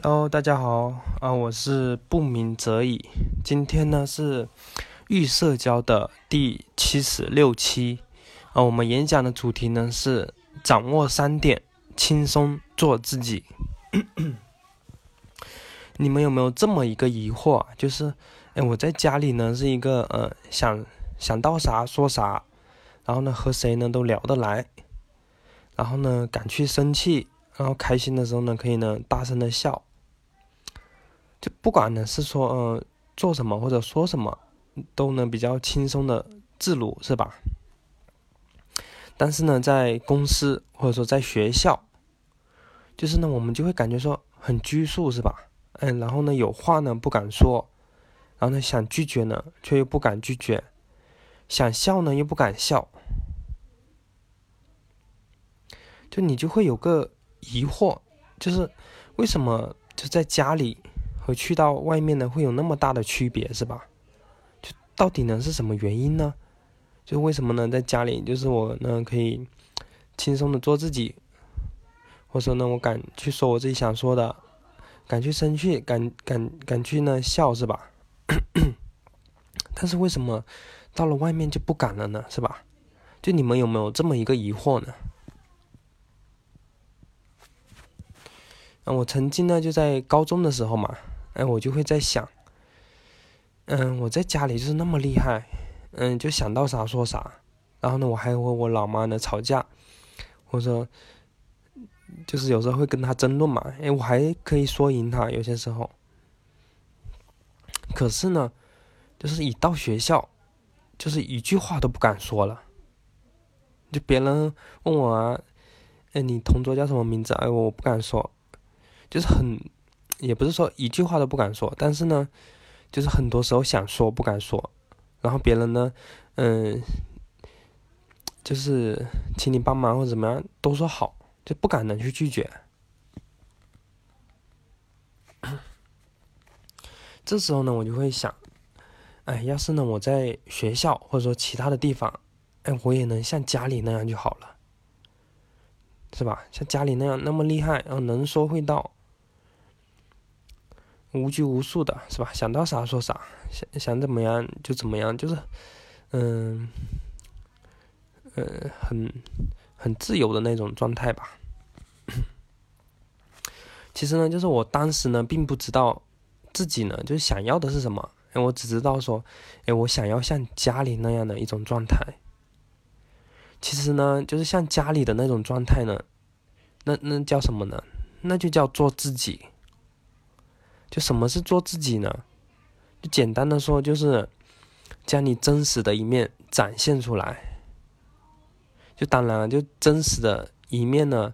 Hello，大家好啊，我是不鸣则已。今天呢是预社交的第七十六期啊，我们演讲的主题呢是掌握三点，轻松做自己。你们有没有这么一个疑惑？就是，哎，我在家里呢是一个呃想想到啥说啥，然后呢和谁呢都聊得来，然后呢敢去生气，然后开心的时候呢可以呢大声的笑。不管呢是说呃做什么或者说什么，都能比较轻松的自如，是吧？但是呢，在公司或者说在学校，就是呢我们就会感觉说很拘束，是吧？嗯，然后呢有话呢不敢说，然后呢想拒绝呢却又不敢拒绝，想笑呢又不敢笑，就你就会有个疑惑，就是为什么就在家里？和去到外面呢，会有那么大的区别，是吧？就到底呢是什么原因呢？就为什么呢，在家里就是我呢可以轻松的做自己，或者说呢我敢去说我自己想说的，敢去生气，敢敢敢去呢笑，是吧？但是为什么到了外面就不敢了呢？是吧？就你们有没有这么一个疑惑呢？啊，我曾经呢就在高中的时候嘛。哎，我就会在想，嗯，我在家里就是那么厉害，嗯，就想到啥说啥，然后呢，我还和我老妈呢吵架，或者说，就是有时候会跟她争论嘛，哎，我还可以说赢她，有些时候，可是呢，就是一到学校，就是一句话都不敢说了，就别人问我啊，哎，你同桌叫什么名字？哎，我不敢说，就是很。也不是说一句话都不敢说，但是呢，就是很多时候想说不敢说，然后别人呢，嗯，就是请你帮忙或者怎么样，都说好，就不敢能去拒绝。这时候呢，我就会想，哎，要是呢我在学校或者说其他的地方，哎，我也能像家里那样就好了，是吧？像家里那样那么厉害，然后能说会道。无拘无束的是吧？想到啥说啥，想想怎么样就怎么样，就是，嗯，呃，很很自由的那种状态吧。其实呢，就是我当时呢，并不知道自己呢，就是想要的是什么。哎，我只知道说，哎，我想要像家里那样的一种状态。其实呢，就是像家里的那种状态呢，那那叫什么呢？那就叫做自己。就什么是做自己呢？就简单的说，就是将你真实的一面展现出来。就当然，就真实的一面呢，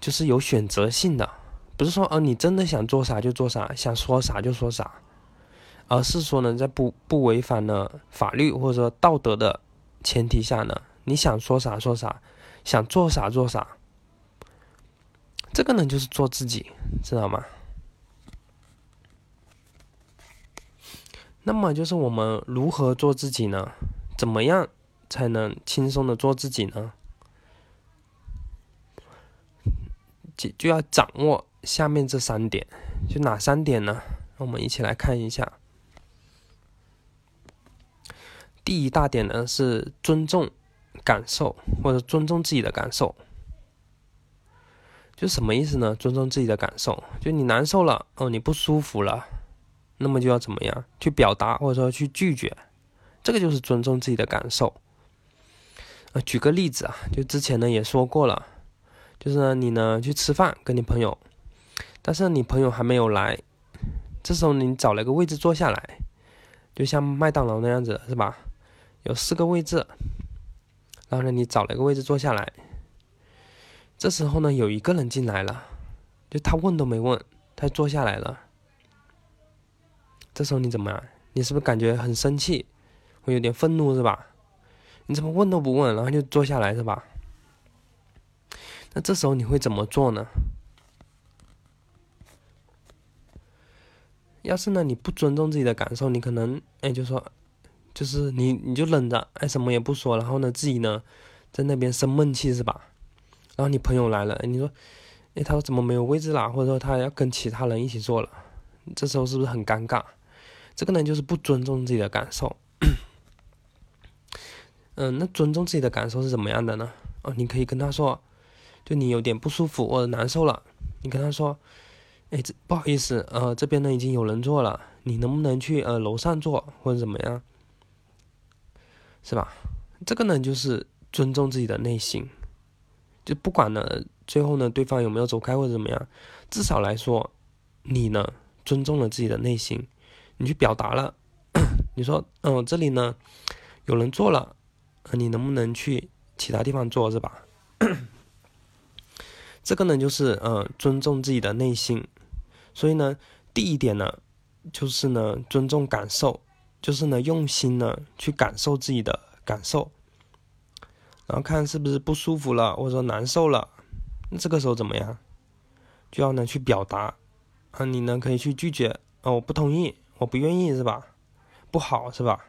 就是有选择性的，不是说哦，你真的想做啥就做啥，想说啥就说啥，而是说呢，在不不违反呢法律或者说道德的前提下呢，你想说啥说啥，想做啥做啥。这个呢，就是做自己，知道吗？那么就是我们如何做自己呢？怎么样才能轻松的做自己呢？就就要掌握下面这三点，就哪三点呢？我们一起来看一下。第一大点呢是尊重感受，或者尊重自己的感受。就什么意思呢？尊重自己的感受，就你难受了，哦，你不舒服了。那么就要怎么样去表达，或者说去拒绝，这个就是尊重自己的感受。呃，举个例子啊，就之前呢也说过了，就是呢你呢去吃饭跟你朋友，但是你朋友还没有来，这时候你找了一个位置坐下来，就像麦当劳那样子是吧？有四个位置，然后呢你找了一个位置坐下来，这时候呢有一个人进来了，就他问都没问，他坐下来了。这时候你怎么样？你是不是感觉很生气，会有点愤怒是吧？你怎么问都不问，然后就坐下来是吧？那这时候你会怎么做呢？要是呢你不尊重自己的感受，你可能哎就说，就是你你就忍着，哎什么也不说，然后呢自己呢在那边生闷气是吧？然后你朋友来了哎，你说，哎，他说怎么没有位置了？或者说他要跟其他人一起坐了，这时候是不是很尴尬？这个呢就是不尊重自己的感受。嗯，那尊重自己的感受是怎么样的呢？哦，你可以跟他说，就你有点不舒服或者难受了，你跟他说，哎，这不好意思，呃，这边呢已经有人坐了，你能不能去呃楼上坐或者怎么样？是吧？这个呢就是尊重自己的内心，就不管呢最后呢对方有没有走开或者怎么样，至少来说，你呢尊重了自己的内心，你去表达了，你说，嗯，这里呢有人做了。你能不能去其他地方做，是吧？这个呢，就是呃，尊重自己的内心。所以呢，第一点呢，就是呢，尊重感受，就是呢，用心呢去感受自己的感受，然后看是不是不舒服了，或者说难受了，这个时候怎么样？就要呢去表达啊，你呢可以去拒绝啊，我不同意，我不愿意，是吧？不好，是吧？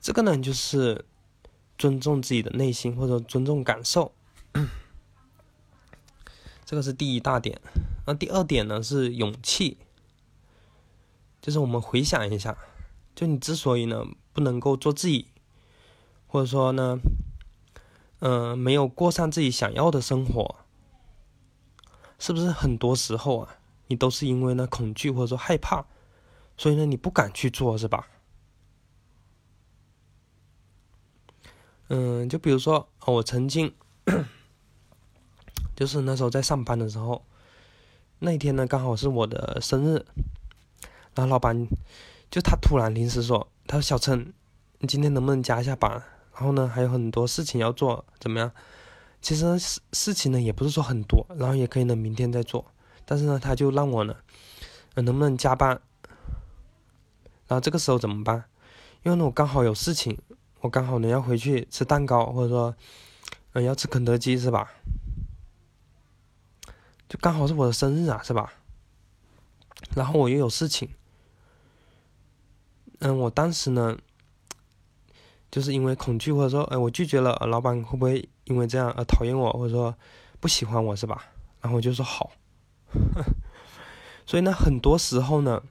这个呢，就是尊重自己的内心，或者尊重感受，这个是第一大点。那第二点呢，是勇气，就是我们回想一下，就你之所以呢不能够做自己，或者说呢，嗯，没有过上自己想要的生活，是不是很多时候啊，你都是因为呢恐惧或者说害怕，所以呢你不敢去做，是吧？嗯，就比如说，我曾经，就是那时候在上班的时候，那一天呢刚好是我的生日，然后老板就他突然临时说，他说小陈，你今天能不能加一下班？然后呢还有很多事情要做，怎么样？其实事事情呢也不是说很多，然后也可以呢明天再做，但是呢他就让我呢，能不能加班？然后这个时候怎么办？因为呢我刚好有事情。我刚好呢要回去吃蛋糕，或者说，嗯，要吃肯德基是吧？就刚好是我的生日啊，是吧？然后我又有事情，嗯，我当时呢，就是因为恐惧，或者说，哎，我拒绝了，老板会不会因为这样而讨厌我，或者说不喜欢我是吧？然后我就说好。所以呢，很多时候呢，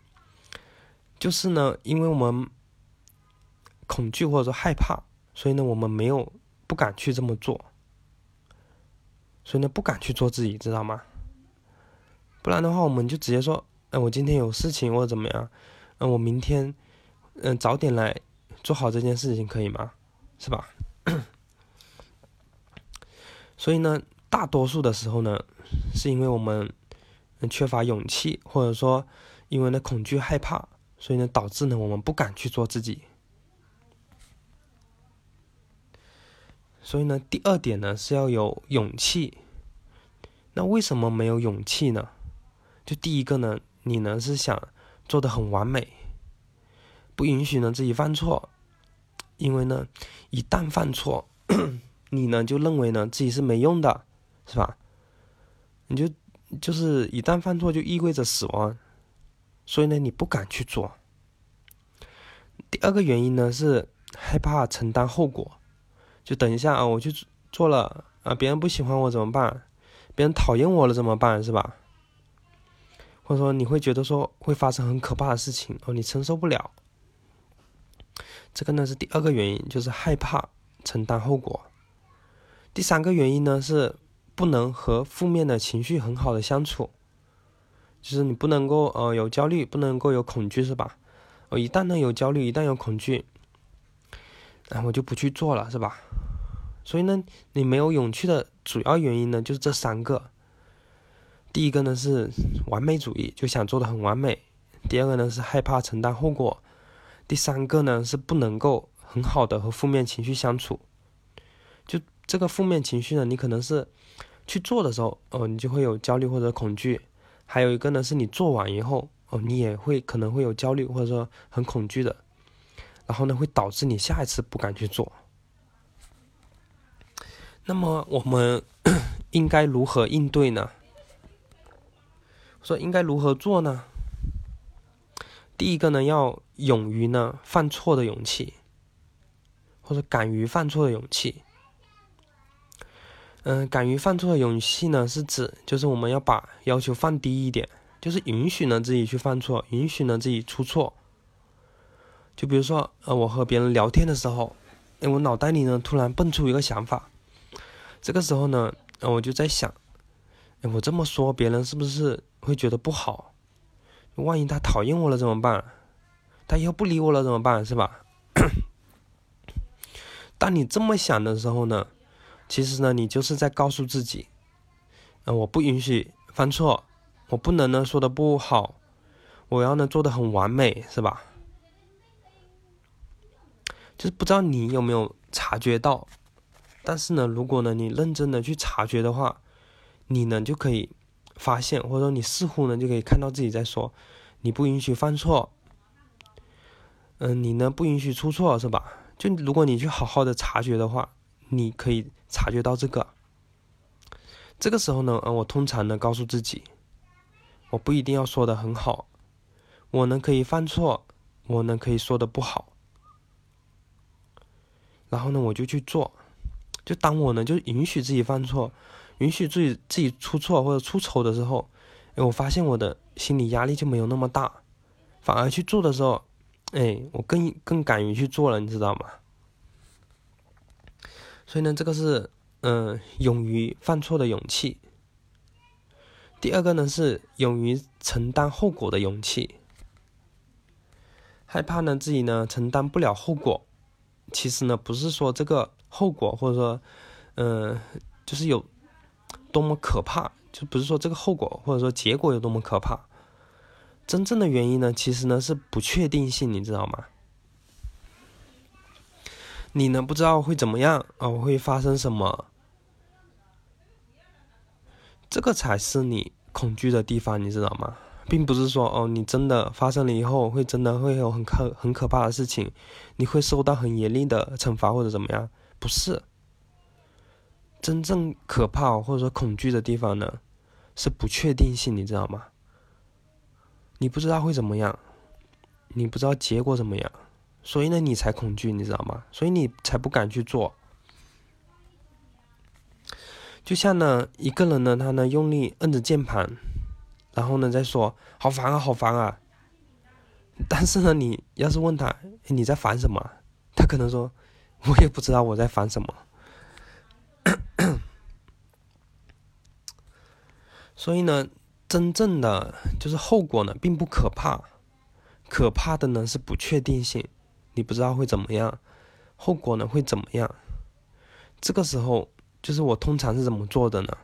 就是呢，因为我们。恐惧或者说害怕，所以呢，我们没有不敢去这么做，所以呢，不敢去做自己，知道吗？不然的话，我们就直接说，哎，我今天有事情或者怎么样，嗯，我明天，嗯，早点来做好这件事情，可以吗？是吧？所以呢，大多数的时候呢，是因为我们缺乏勇气，或者说因为呢恐惧害怕，所以呢导致呢我们不敢去做自己。所以呢，第二点呢是要有勇气。那为什么没有勇气呢？就第一个呢，你呢是想做的很完美，不允许呢自己犯错，因为呢，一旦犯错，你呢就认为呢自己是没用的，是吧？你就就是一旦犯错就意味着死亡，所以呢你不敢去做。第二个原因呢是害怕承担后果。就等一下啊，我去做了啊，别人不喜欢我怎么办？别人讨厌我了怎么办？是吧？或者说你会觉得说会发生很可怕的事情哦，你承受不了。这个呢是第二个原因，就是害怕承担后果。第三个原因呢是不能和负面的情绪很好的相处，就是你不能够呃有焦虑，不能够有恐惧，是吧？哦，一旦呢有焦虑，一旦有恐惧。那我就不去做了，是吧？所以呢，你没有勇气的主要原因呢，就是这三个。第一个呢是完美主义，就想做的很完美；第二个呢是害怕承担后果；第三个呢是不能够很好的和负面情绪相处。就这个负面情绪呢，你可能是去做的时候，哦，你就会有焦虑或者恐惧；还有一个呢是你做完以后，哦，你也会可能会有焦虑或者说很恐惧的。然后呢，会导致你下一次不敢去做。那么我们 应该如何应对呢？说应该如何做呢？第一个呢，要勇于呢犯错的勇气，或者敢于犯错的勇气。嗯，敢于犯错的勇气呢，是指就是我们要把要求放低一点，就是允许呢自己去犯错，允许呢自己出错。就比如说，呃，我和别人聊天的时候，哎，我脑袋里呢突然蹦出一个想法，这个时候呢，呃，我就在想，哎，我这么说，别人是不是会觉得不好？万一他讨厌我了怎么办？他以后不理我了怎么办？是吧？当你这么想的时候呢？其实呢，你就是在告诉自己，呃，我不允许犯错，我不能呢说的不好，我要呢做的很完美，是吧？就是不知道你有没有察觉到，但是呢，如果呢你认真的去察觉的话，你呢就可以发现，或者说你似乎呢就可以看到自己在说，你不允许犯错，嗯，你呢不允许出错，是吧？就如果你去好好的察觉的话。你可以察觉到这个，这个时候呢，呃，我通常呢告诉自己，我不一定要说的很好，我呢可以犯错，我呢可以说的不好，然后呢我就去做，就当我呢就允许自己犯错，允许自己自己出错或者出丑的时候，哎，我发现我的心理压力就没有那么大，反而去做的时候，哎，我更更敢于去做了，你知道吗？所以呢，这个是嗯，勇于犯错的勇气。第二个呢是勇于承担后果的勇气。害怕呢自己呢承担不了后果，其实呢不是说这个后果或者说嗯就是有多么可怕，就不是说这个后果或者说结果有多么可怕。真正的原因呢，其实呢是不确定性，你知道吗？你呢？不知道会怎么样啊？会发生什么？这个才是你恐惧的地方，你知道吗？并不是说哦，你真的发生了以后会真的会有很可很可怕的事情，你会受到很严厉的惩罚或者怎么样？不是。真正可怕或者说恐惧的地方呢，是不确定性，你知道吗？你不知道会怎么样，你不知道结果怎么样。所以呢，你才恐惧，你知道吗？所以你才不敢去做。就像呢，一个人呢，他呢用力摁着键盘，然后呢再说“好烦啊，好烦啊”。但是呢，你要是问他你在烦什么，他可能说：“我也不知道我在烦什么。”所以呢，真正的就是后果呢，并不可怕，可怕的呢是不确定性。你不知道会怎么样，后果呢会怎么样？这个时候，就是我通常是怎么做的呢？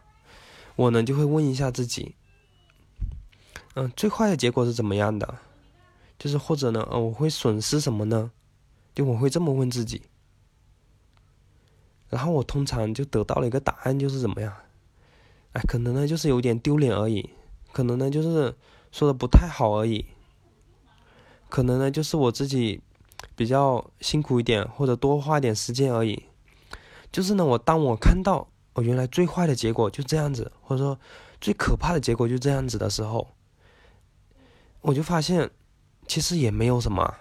我呢就会问一下自己，嗯，最坏的结果是怎么样的？就是或者呢，呃，我会损失什么呢？就我会这么问自己，然后我通常就得到了一个答案，就是怎么样？哎，可能呢就是有点丢脸而已，可能呢就是说的不太好而已，可能呢就是我自己。比较辛苦一点，或者多花点时间而已。就是呢，我当我看到我原来最坏的结果就这样子，或者说最可怕的结果就这样子的时候，我就发现其实也没有什么，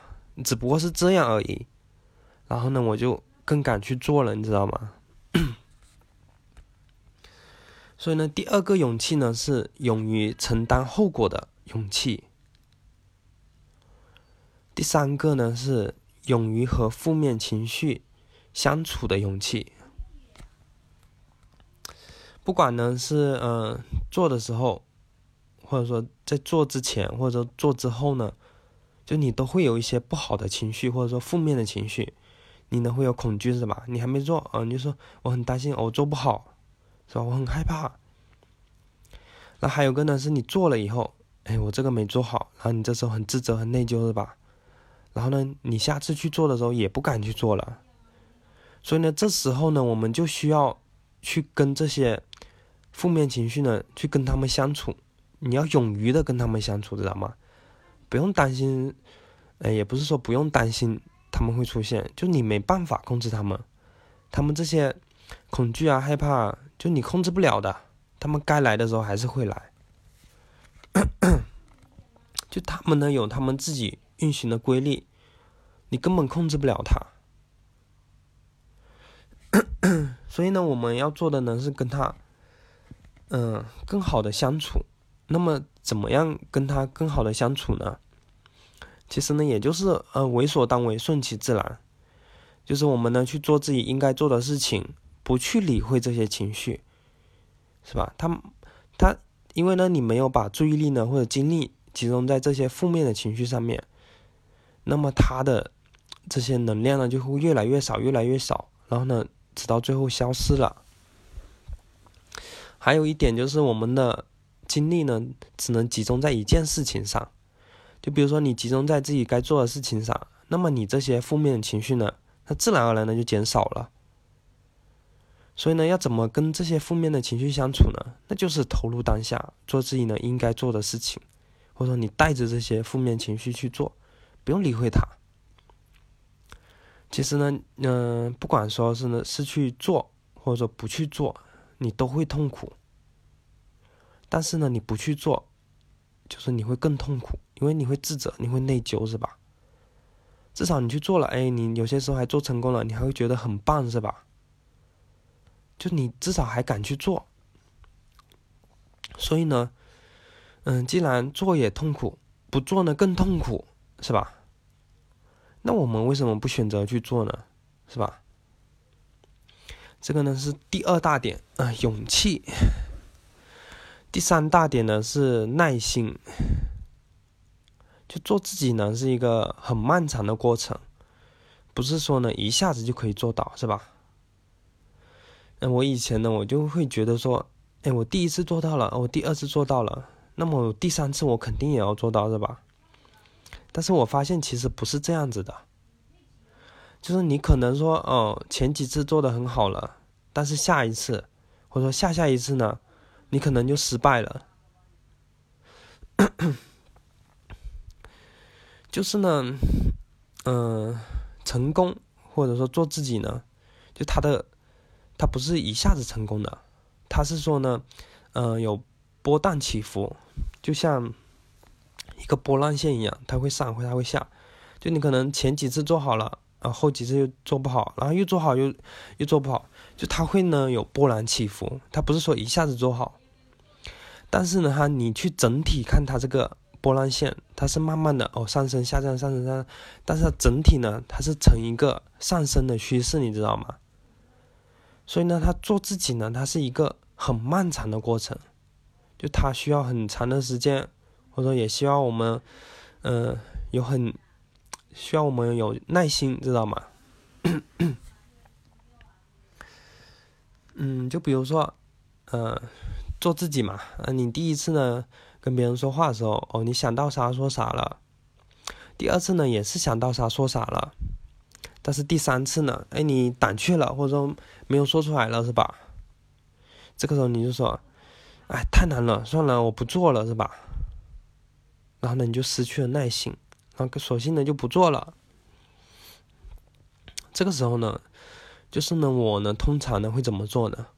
只不过是这样而已。然后呢，我就更敢去做了，你知道吗？所以呢，第二个勇气呢是勇于承担后果的勇气。第三个呢是勇于和负面情绪相处的勇气。不管呢是呃做的时候，或者说在做之前，或者说做之后呢，就你都会有一些不好的情绪，或者说负面的情绪，你呢会有恐惧是吧？你还没做啊，你就说我很担心，我做不好，是吧？我很害怕。那还有个呢是你做了以后，哎，我这个没做好，然后你这时候很自责、很内疚是吧？然后呢，你下次去做的时候也不敢去做了，所以呢，这时候呢，我们就需要去跟这些负面情绪呢，去跟他们相处。你要勇于的跟他们相处，知道吗？不用担心，哎，也不是说不用担心他们会出现，就你没办法控制他们，他们这些恐惧啊、害怕，就你控制不了的，他们该来的时候还是会来。就他们呢，有他们自己。运行的规律，你根本控制不了它。所以呢，我们要做的呢是跟他，嗯，更好的相处。那么，怎么样跟他更好的相处呢？其实呢，也就是呃，为所当为，顺其自然，就是我们呢去做自己应该做的事情，不去理会这些情绪，是吧？他他，因为呢，你没有把注意力呢或者精力集中在这些负面的情绪上面，那么他的这些能量呢就会越来越少，越来越少，然后呢，直到最后消失了。还有一点就是我们的。精力呢，只能集中在一件事情上，就比如说你集中在自己该做的事情上，那么你这些负面的情绪呢，它自然而然的就减少了。所以呢，要怎么跟这些负面的情绪相处呢？那就是投入当下，做自己呢应该做的事情，或者说你带着这些负面情绪去做，不用理会它。其实呢，嗯，不管说是呢是去做，或者说不去做，你都会痛苦。但是呢，你不去做，就是你会更痛苦，因为你会自责，你会内疚，是吧？至少你去做了，哎，你有些时候还做成功了，你还会觉得很棒，是吧？就你至少还敢去做。所以呢，嗯，既然做也痛苦，不做呢更痛苦，是吧？那我们为什么不选择去做呢？是吧？这个呢是第二大点啊，勇气。第三大点呢是耐心，就做自己呢是一个很漫长的过程，不是说呢一下子就可以做到，是吧？那我以前呢我就会觉得说，哎，我第一次做到了，我第二次做到了，那么第三次我肯定也要做到，是吧？但是我发现其实不是这样子的，就是你可能说，哦，前几次做的很好了，但是下一次或者说下下一次呢？你可能就失败了，就是呢，嗯，成功或者说做自己呢，就他的他不是一下子成功的，他是说呢，嗯，有波荡起伏，就像一个波浪线一样，它会上，会它会下，就你可能前几次做好了，然后后几次又做不好，然后又做好又又做不好，就它会呢有波澜起伏，它不是说一下子做好。但是呢，哈，你去整体看它这个波浪线，它是慢慢的哦上升、下降、上升、下降，但是它整体呢，它是呈一个上升的趋势，你知道吗？所以呢，他做自己呢，它是一个很漫长的过程，就它需要很长的时间，或者说也希望我们，嗯，有很需要我们有耐心，知道吗？嗯，就比如说，嗯。做自己嘛，啊，你第一次呢跟别人说话的时候，哦，你想到啥说啥了；第二次呢也是想到啥说啥了，但是第三次呢，哎，你胆怯了，或者说没有说出来了，是吧？这个时候你就说，哎，太难了，算了，我不做了，是吧？然后呢，你就失去了耐心，然后索性呢就不做了。这个时候呢，就是呢，我呢通常呢会怎么做呢？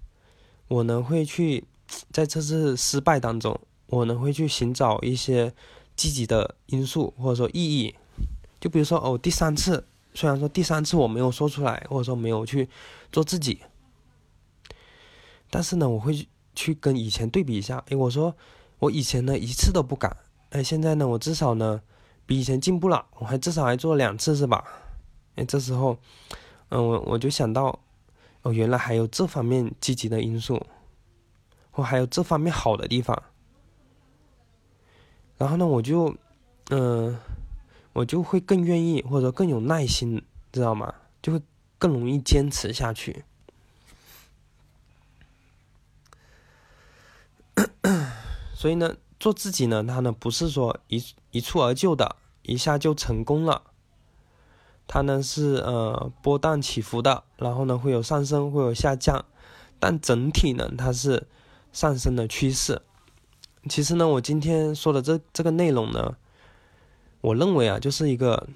我呢会去。在这次失败当中，我呢会去寻找一些积极的因素或者说意义，就比如说哦，第三次虽然说第三次我没有说出来，或者说没有去做自己，但是呢，我会去跟以前对比一下，诶，我说我以前呢一次都不敢，哎，现在呢我至少呢比以前进步了，我还至少还做了两次是吧？哎，这时候，嗯，我我就想到，哦，原来还有这方面积极的因素。我还有这方面好的地方，然后呢，我就，嗯，我就会更愿意或者更有耐心，知道吗？就会更容易坚持下去。所以呢，做自己呢，它呢不是说一一蹴而就的，一下就成功了。它呢是呃波荡起伏的，然后呢会有上升，会有下降，但整体呢它是。上升的趋势，其实呢，我今天说的这这个内容呢，我认为啊，就是一个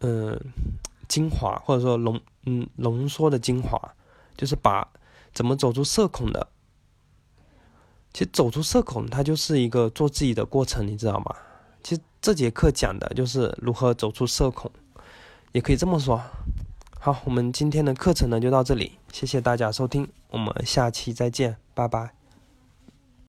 嗯精华，或者说浓嗯浓缩的精华，就是把怎么走出社恐的。其实走出社恐，它就是一个做自己的过程，你知道吗？其实这节课讲的就是如何走出社恐，也可以这么说。好，我们今天的课程呢就到这里，谢谢大家收听，我们下期再见，拜拜。